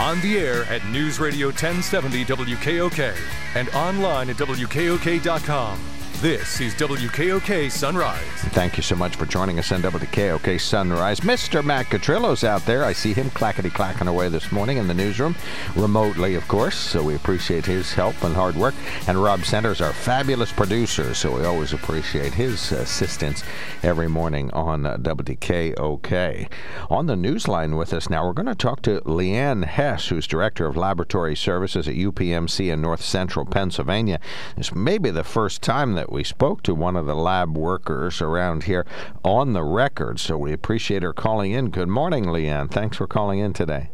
On the air at News Radio 1070 WKOK and online at WKOK.com. This is WKOK Sunrise. Thank you so much for joining us on WKOK Sunrise. Mr. Matt Catrillo's out there. I see him clackety clacking away this morning in the newsroom, remotely, of course. So we appreciate his help and hard work. And Rob Centers, our fabulous producer. So we always appreciate his assistance every morning on WKOK. On the newsline with us now, we're going to talk to LeAnn Hess, who's Director of Laboratory Services at UPMC in North Central Pennsylvania. This may be the first time that we spoke to one of the lab workers around here on the record, so we appreciate her calling in. Good morning, LeAnn. Thanks for calling in today.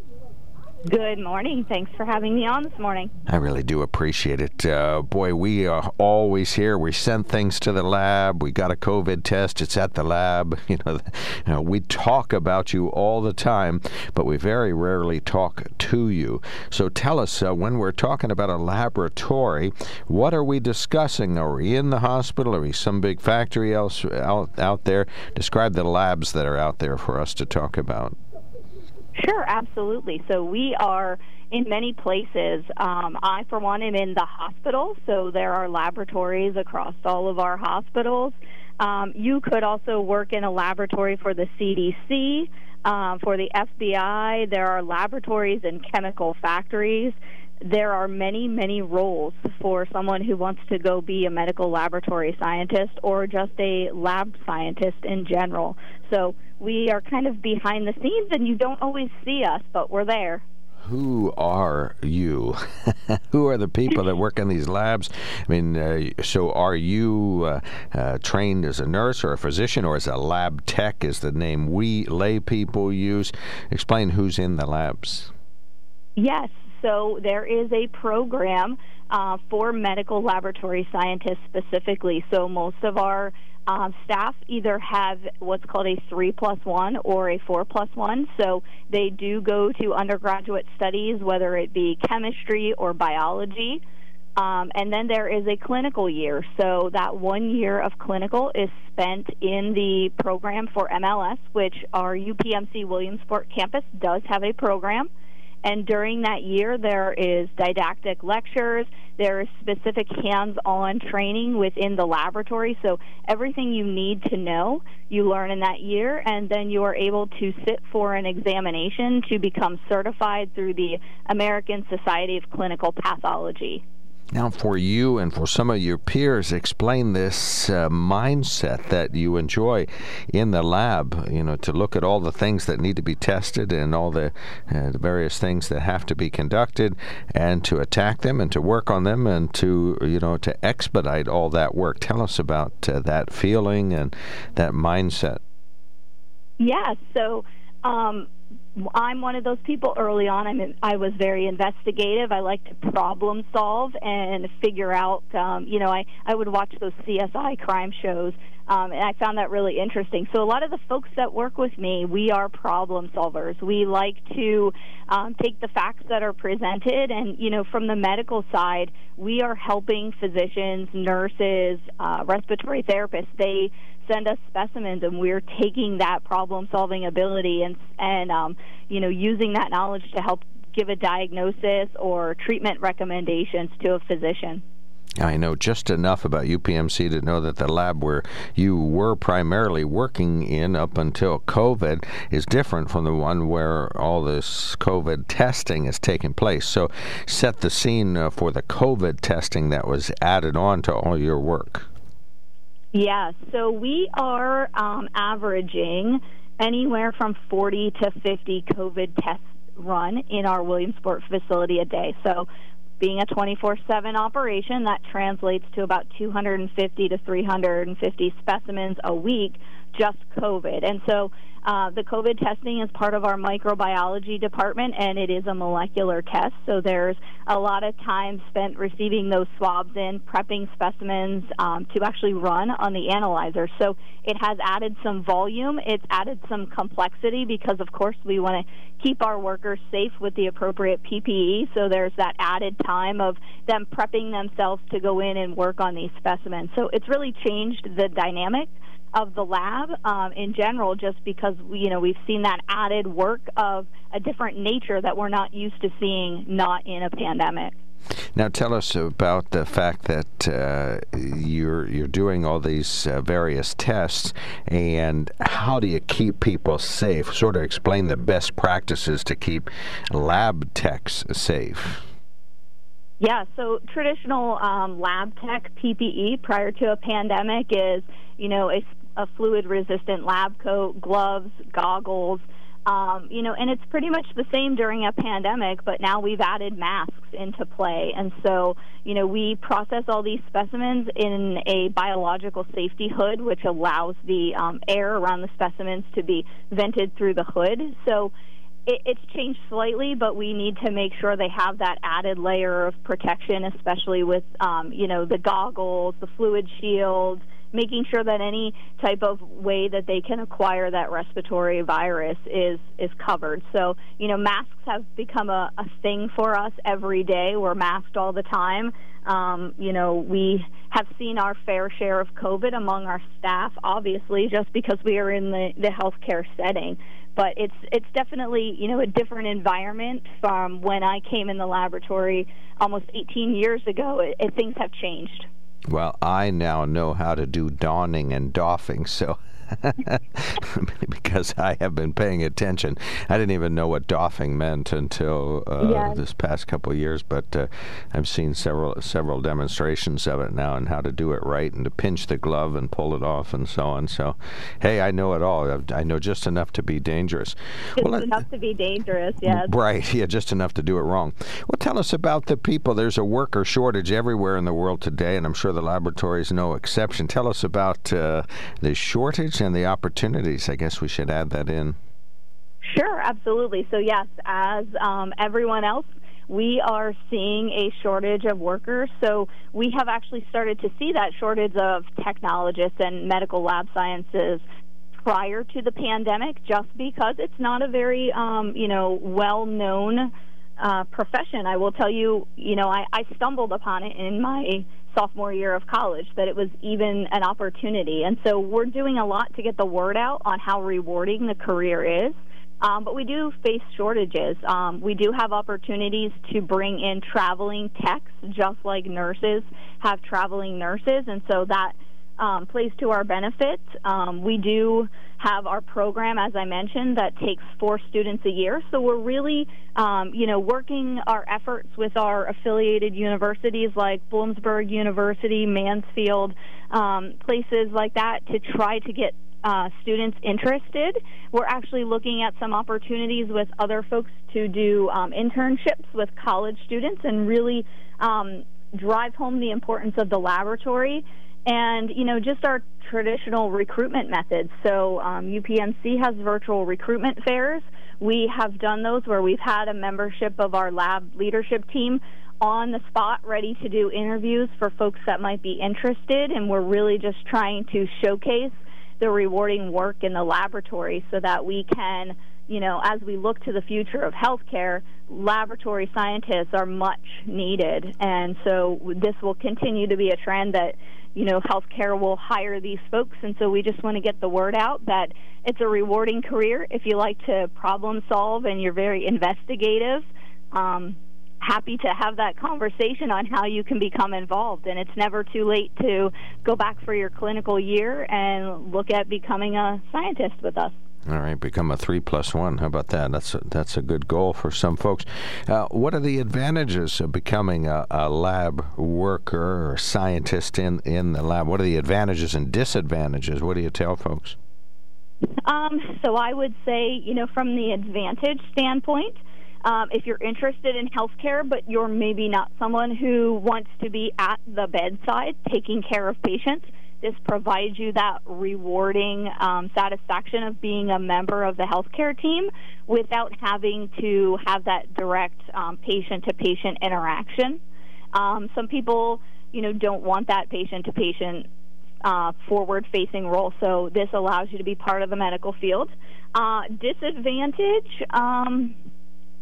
Good morning. Thanks for having me on this morning. I really do appreciate it. Uh, boy, we are always here. We send things to the lab. We got a COVID test. It's at the lab. You know, you know, we talk about you all the time, but we very rarely talk to you. So tell us, uh, when we're talking about a laboratory, what are we discussing? Are we in the hospital? Are we some big factory else out out there? Describe the labs that are out there for us to talk about. Sure, absolutely. So we are in many places. Um, I, for one, am in the hospital, so there are laboratories across all of our hospitals. Um, you could also work in a laboratory for the CDC, um, for the FBI. There are laboratories in chemical factories there are many, many roles for someone who wants to go be a medical laboratory scientist or just a lab scientist in general. So we are kind of behind the scenes, and you don't always see us, but we're there. Who are you? Who are the people that work in these labs? I mean, uh, so are you uh, uh, trained as a nurse or a physician or as a lab tech, is the name we lay people use? Explain who's in the labs. Yes, so there is a program uh, for medical laboratory scientists specifically. So most of our um, staff either have what's called a three plus one or a four plus one. So they do go to undergraduate studies, whether it be chemistry or biology. Um, and then there is a clinical year. So that one year of clinical is spent in the program for MLS, which our UPMC Williamsport campus does have a program. And during that year, there is didactic lectures, there is specific hands on training within the laboratory. So, everything you need to know, you learn in that year, and then you are able to sit for an examination to become certified through the American Society of Clinical Pathology. Now, for you and for some of your peers, explain this uh, mindset that you enjoy in the lab. You know, to look at all the things that need to be tested and all the, uh, the various things that have to be conducted, and to attack them and to work on them and to you know to expedite all that work. Tell us about uh, that feeling and that mindset. Yeah. So. Um, I'm one of those people early on. I'm I was very investigative. I like to problem solve and figure out. Um, you know, I I would watch those CSI crime shows, um, and I found that really interesting. So a lot of the folks that work with me, we are problem solvers. We like to um, take the facts that are presented, and you know, from the medical side, we are helping physicians, nurses, uh, respiratory therapists. They send us specimens, and we're taking that problem solving ability and and um, you know using that knowledge to help give a diagnosis or treatment recommendations to a physician. I know just enough about UPMC to know that the lab where you were primarily working in up until COVID is different from the one where all this COVID testing is taking place. So, set the scene uh, for the COVID testing that was added on to all your work. Yeah, so we are um, averaging anywhere from 40 to 50 COVID tests run in our Williamsport facility a day. So, being a 24 7 operation, that translates to about 250 to 350 specimens a week, just COVID. And so, uh, the COVID testing is part of our microbiology department, and it is a molecular test. So there's a lot of time spent receiving those swabs in, prepping specimens um, to actually run on the analyzer. So it has added some volume. It's added some complexity because, of course, we want to keep our workers safe with the appropriate PPE. So there's that added time of them prepping themselves to go in and work on these specimens. So it's really changed the dynamic of the lab um, in general, just because you know we've seen that added work of a different nature that we're not used to seeing, not in a pandemic. Now, tell us about the fact that uh, you're you're doing all these uh, various tests, and how do you keep people safe? Sort of explain the best practices to keep lab techs safe. Yeah, so traditional um, lab tech PPE prior to a pandemic is, you know, a, a fluid resistant lab coat, gloves, goggles. Um, you know, and it's pretty much the same during a pandemic, but now we've added masks into play. And so, you know, we process all these specimens in a biological safety hood, which allows the um, air around the specimens to be vented through the hood. So it, it's changed slightly, but we need to make sure they have that added layer of protection, especially with, um, you know, the goggles, the fluid shields, making sure that any type of way that they can acquire that respiratory virus is is covered. So, you know, masks have become a, a thing for us every day. We're masked all the time. Um, you know, we have seen our fair share of COVID among our staff, obviously, just because we are in the, the healthcare setting but it's it's definitely you know a different environment from when I came in the laboratory almost 18 years ago. It, it, things have changed. Well, I now know how to do donning and doffing, so because I have been paying attention. I didn't even know what doffing meant until uh, yes. this past couple of years, but uh, I've seen several several demonstrations of it now and how to do it right and to pinch the glove and pull it off and so on. So, hey, I know it all. I know just enough to be dangerous. Just well, enough to be dangerous, yes. Right, yeah, just enough to do it wrong. Well, tell us about the people. There's a worker shortage everywhere in the world today, and I'm sure the laboratory is no exception. Tell us about uh, the shortage and the opportunities. I guess we should add that in. Sure, absolutely. So, yes, as um, everyone else, we are seeing a shortage of workers. So, we have actually started to see that shortage of technologists and medical lab sciences prior to the pandemic just because it's not a very, um, you know, well known uh, profession. I will tell you, you know, I, I stumbled upon it in my sophomore year of college that it was even an opportunity. And so we're doing a lot to get the word out on how rewarding the career is. Um, but we do face shortages. Um, we do have opportunities to bring in traveling techs, just like nurses have traveling nurses, and so that um, plays to our benefit. Um, we do have our program, as I mentioned, that takes four students a year. So we're really, um, you know, working our efforts with our affiliated universities like Bloomsburg University, Mansfield, um, places like that to try to get uh, students interested. We're actually looking at some opportunities with other folks to do um, internships with college students and really um, drive home the importance of the laboratory and you know just our traditional recruitment methods. So um, UPMC has virtual recruitment fairs. We have done those where we've had a membership of our lab leadership team on the spot ready to do interviews for folks that might be interested and we're really just trying to showcase the rewarding work in the laboratory so that we can you know, as we look to the future of healthcare, laboratory scientists are much needed. And so this will continue to be a trend that you know, healthcare will hire these folks. And so we just want to get the word out that it's a rewarding career if you like to problem solve and you're very investigative. Um, happy to have that conversation on how you can become involved. And it's never too late to go back for your clinical year and look at becoming a scientist with us. All right, become a three plus one. How about that? That's a, that's a good goal for some folks. Uh, what are the advantages of becoming a, a, lab worker or scientist in, in the lab? What are the advantages and disadvantages? What do you tell folks? Um, so I would say, you know, from the advantage standpoint, um, if you're interested in healthcare, but you're maybe not someone who wants to be at the bedside taking care of patients this provides you that rewarding um, satisfaction of being a member of the healthcare team without having to have that direct patient to patient interaction. Um, some people, you know, don't want that patient to patient forward facing role, so this allows you to be part of the medical field. Uh, disadvantage, um,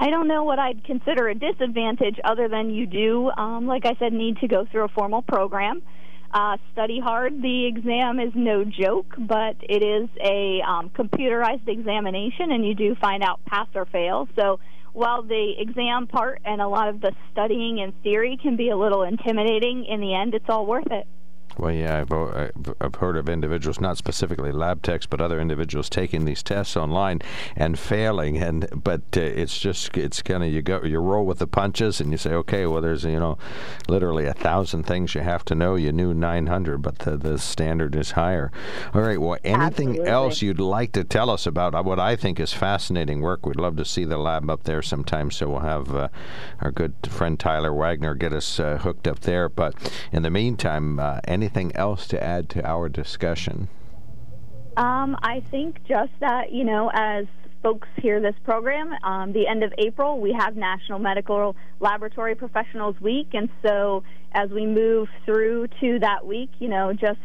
I don't know what I'd consider a disadvantage other than you do, um, like I said, need to go through a formal program. Uh, study hard. The exam is no joke, but it is a um, computerized examination, and you do find out pass or fail. So while the exam part and a lot of the studying and theory can be a little intimidating, in the end, it's all worth it. Well, yeah, I've, I've heard of individuals, not specifically lab techs, but other individuals taking these tests online and failing. And but uh, it's just it's kind of you go you roll with the punches and you say, okay, well, there's you know, literally a thousand things you have to know. You knew 900, but the the standard is higher. All right. Well, anything Absolutely. else you'd like to tell us about what I think is fascinating work? We'd love to see the lab up there sometime. So we'll have uh, our good friend Tyler Wagner get us uh, hooked up there. But in the meantime, uh, any anything else to add to our discussion? Um, I think just that, you know, as folks hear this program, um, the end of April, we have National Medical Laboratory Professionals Week. And so as we move through to that week, you know, just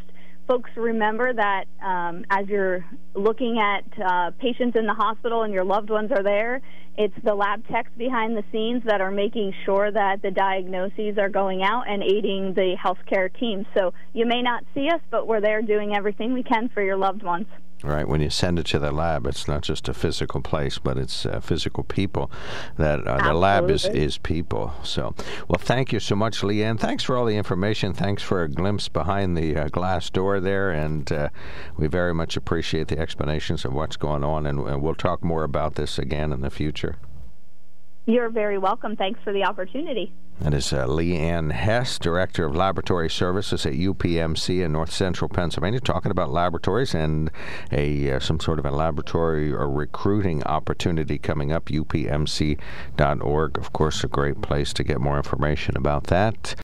folks remember that um, as you're looking at uh, patients in the hospital and your loved ones are there, it's the lab techs behind the scenes that are making sure that the diagnoses are going out and aiding the healthcare team. So you may not see us, but we're there doing everything we can for your loved ones. Right. When you send it to the lab, it's not just a physical place, but it's uh, physical people. That uh, the lab is is people. So, well, thank you so much, LeAnn. Thanks for all the information. Thanks for a glimpse behind the uh, glass door there, and uh, we very much appreciate the explanations of what's going on. And, and we'll talk more about this again in the future. You're very welcome. Thanks for the opportunity. That is uh, LeAnn Hess, Director of Laboratory Services at UPMC in North Central Pennsylvania, talking about laboratories and a uh, some sort of a laboratory or recruiting opportunity coming up. UPMC.org, of course, a great place to get more information about that.